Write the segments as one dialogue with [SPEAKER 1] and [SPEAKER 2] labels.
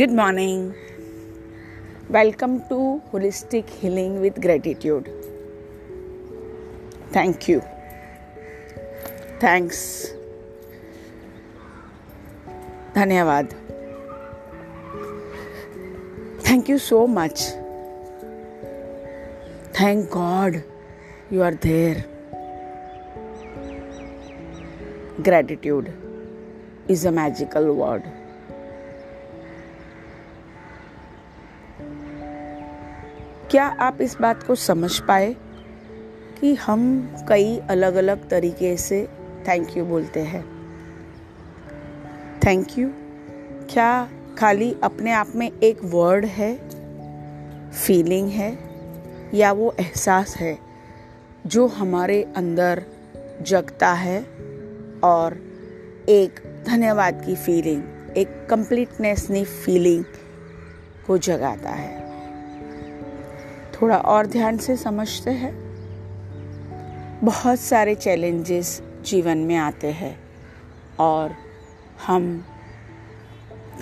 [SPEAKER 1] Good morning. Welcome to Holistic Healing with Gratitude. Thank you. Thanks. Dhanyavad. Thank you so much. Thank God you are there. Gratitude is a magical word. क्या आप इस बात को समझ पाए कि हम कई अलग अलग तरीके से थैंक यू बोलते हैं थैंक यू क्या खाली अपने आप में एक वर्ड है फीलिंग है या वो एहसास है जो हमारे अंदर जगता है और एक धन्यवाद की फीलिंग एक कंप्लीटनेस की फीलिंग को जगाता है थोड़ा और ध्यान से समझते हैं बहुत सारे चैलेंजेस जीवन में आते हैं और हम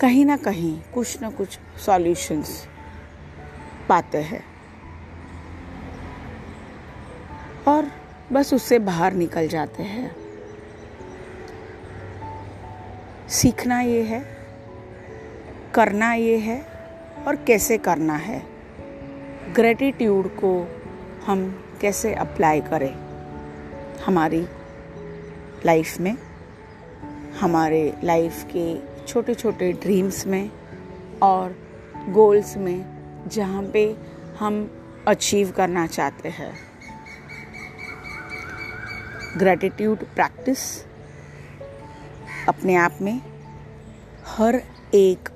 [SPEAKER 1] कहीं ना कहीं कुछ ना कुछ सॉल्यूशंस पाते हैं और बस उससे बाहर निकल जाते हैं सीखना ये है करना ये है और कैसे करना है ग्रेटिट्यूड को हम कैसे अप्लाई करें हमारी लाइफ में हमारे लाइफ के छोटे छोटे ड्रीम्स में और गोल्स में जहाँ पे हम अचीव करना चाहते हैं ग्रेटिट्यूड प्रैक्टिस अपने आप में हर एक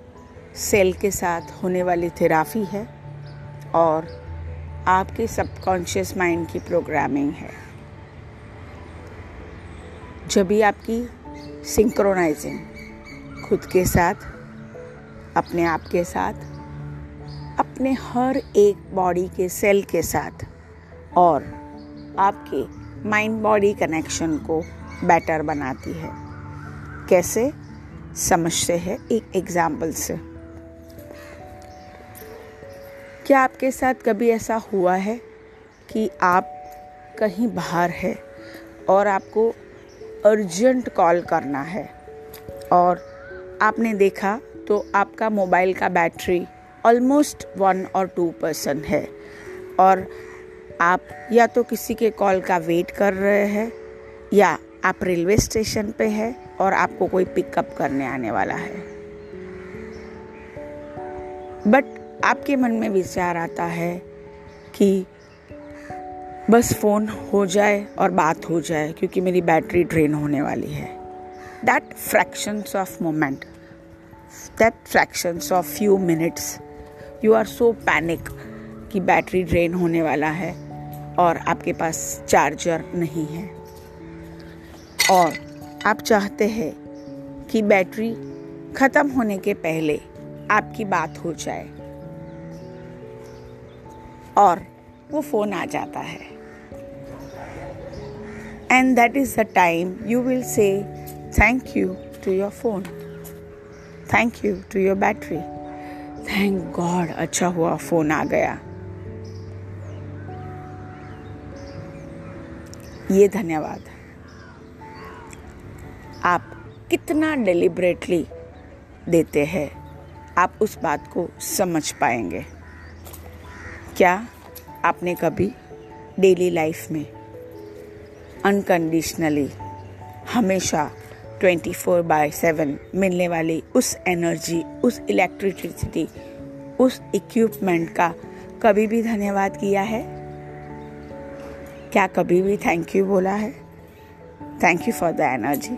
[SPEAKER 1] सेल के साथ होने वाली थेरापी है और आपके सबकॉन्शियस माइंड की प्रोग्रामिंग है जब भी आपकी सिंक्रोनाइजिंग खुद के साथ अपने आप के साथ अपने हर एक बॉडी के सेल के साथ और आपके माइंड बॉडी कनेक्शन को बेटर बनाती है कैसे समझते हैं एक एग्जाम्पल से क्या आपके साथ कभी ऐसा हुआ है कि आप कहीं बाहर है और आपको अर्जेंट कॉल करना है और आपने देखा तो आपका मोबाइल का बैटरी ऑलमोस्ट वन और टू परसेंट है और आप या तो किसी के कॉल का वेट कर रहे हैं या आप रेलवे स्टेशन पे है और आपको कोई पिकअप करने आने वाला है बट आपके मन में विचार आता है कि बस फ़ोन हो जाए और बात हो जाए क्योंकि मेरी बैटरी ड्रेन होने वाली है that fractions of moment that fractions of few minutes you are so panic कि बैटरी ड्रेन होने वाला है और आपके पास चार्जर नहीं है और आप चाहते हैं कि बैटरी ख़त्म होने के पहले आपकी बात हो जाए और वो फ़ोन आ जाता है and that is the time you will say thank you to your phone thank you to your battery thank god अच्छा हुआ फ़ोन आ गया ये धन्यवाद आप कितना डिलिबरेटली देते हैं आप उस बात को समझ पाएंगे क्या आपने कभी डेली लाइफ में अनकंडीशनली हमेशा 24 फोर बाय सेवन मिलने वाली उस एनर्जी उस इलेक्ट्रिसिटी उस इक्विपमेंट का कभी भी धन्यवाद किया है क्या कभी भी थैंक यू बोला है thank you for the energy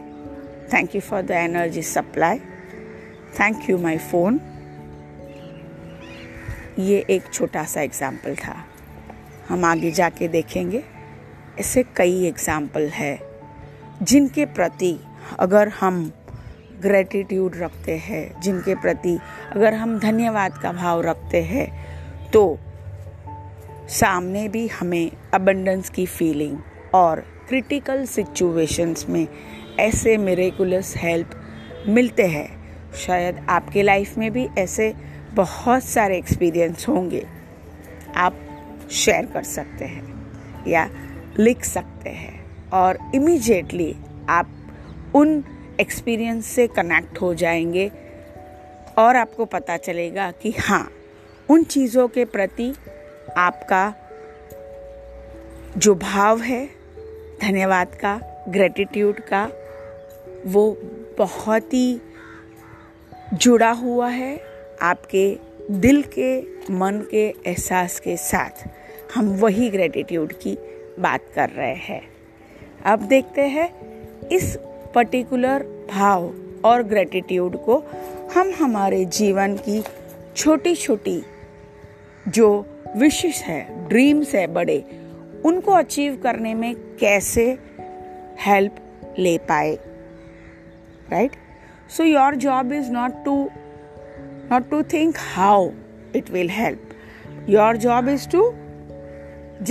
[SPEAKER 1] thank you for the energy supply thank you my phone ये एक छोटा सा एग्ज़ाम्पल था हम आगे जाके देखेंगे ऐसे कई एग्ज़ाम्पल है जिनके प्रति अगर हम ग्रेटिट्यूड रखते हैं जिनके प्रति अगर हम धन्यवाद का भाव रखते हैं तो सामने भी हमें अबंडेंस की फीलिंग और क्रिटिकल सिचुएशंस में ऐसे मेरेकुलस हेल्प मिलते हैं शायद आपके लाइफ में भी ऐसे बहुत सारे एक्सपीरियंस होंगे आप शेयर कर सकते हैं या लिख सकते हैं और इमीजिएटली आप उन एक्सपीरियंस से कनेक्ट हो जाएंगे और आपको पता चलेगा कि हाँ उन चीज़ों के प्रति आपका जो भाव है धन्यवाद का ग्रेटिट्यूड का वो बहुत ही जुड़ा हुआ है आपके दिल के मन के एहसास के साथ हम वही ग्रेटिट्यूड की बात कर रहे हैं अब देखते हैं इस पर्टिकुलर भाव और ग्रेटिट्यूड को हम हमारे जीवन की छोटी छोटी जो विशेष है ड्रीम्स है बड़े उनको अचीव करने में कैसे हेल्प ले पाए right so your job is not to not to think how it will help. Your job is to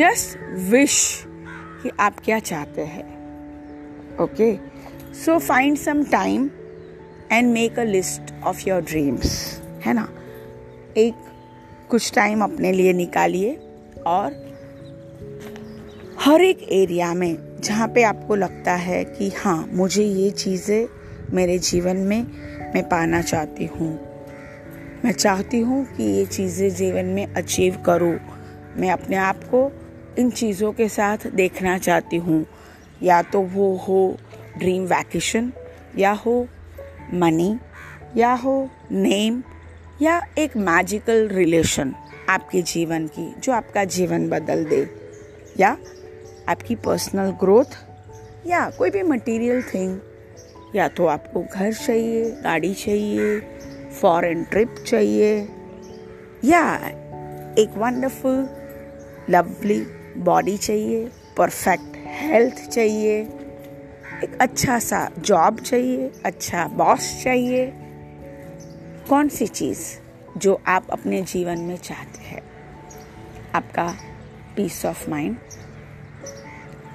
[SPEAKER 1] just wish कि आप क्या चाहते हैं okay so find some time and make a list of your dreams है ना एक कुछ time अपने लिए निकालिए और हर एक एरिया में जहाँ पे आपको लगता है कि हाँ मुझे ये चीज़ें मेरे जीवन में मैं पाना चाहती हूँ मैं चाहती हूँ कि ये चीज़ें जीवन में अचीव करूँ मैं अपने आप को इन चीज़ों के साथ देखना चाहती हूँ या तो वो हो ड्रीम वैकेशन या हो मनी या हो नेम या एक मैजिकल रिलेशन आपके जीवन की जो आपका जीवन बदल दे या आपकी पर्सनल ग्रोथ या कोई भी मटेरियल थिंग या तो आपको घर चाहिए गाड़ी चाहिए फॉरेन ट्रिप चाहिए या एक वंडरफुल लवली बॉडी चाहिए परफेक्ट हेल्थ चाहिए एक अच्छा सा जॉब चाहिए अच्छा बॉस चाहिए कौन सी चीज़ जो आप अपने जीवन में चाहते हैं आपका पीस ऑफ माइंड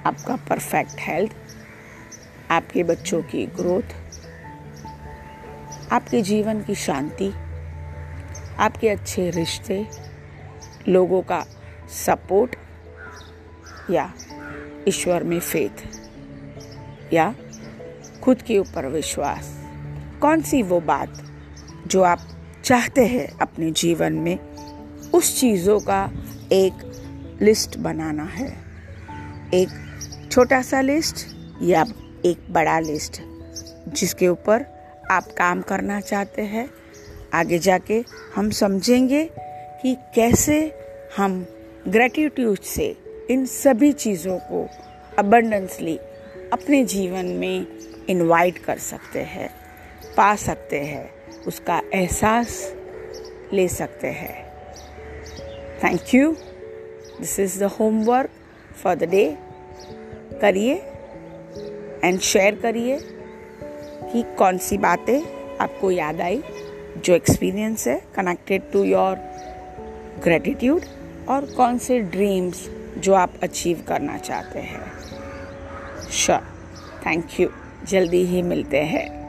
[SPEAKER 1] आपका परफेक्ट हेल्थ आपके बच्चों की ग्रोथ आपके जीवन की शांति आपके अच्छे रिश्ते लोगों का सपोर्ट या ईश्वर में फेथ या खुद के ऊपर विश्वास कौन सी वो बात जो आप चाहते हैं अपने जीवन में उस चीज़ों का एक लिस्ट बनाना है एक छोटा सा लिस्ट या एक बड़ा लिस्ट जिसके ऊपर आप काम करना चाहते हैं आगे जाके हम समझेंगे कि कैसे हम ग्रेटिट्यूड से इन सभी चीज़ों को अबंडेंसली अपने जीवन में इनवाइट कर सकते हैं पा सकते हैं उसका एहसास ले सकते हैं thank you this is the homework for the day करिए एंड शेयर करिए कि कौन सी बातें आपको याद आई जो एक्सपीरियंस है कनेक्टेड टू योर ग्रेटिट्यूड और कौन से ड्रीम्स जो आप अचीव करना चाहते हैं श्योर थैंक यू जल्दी ही मिलते हैं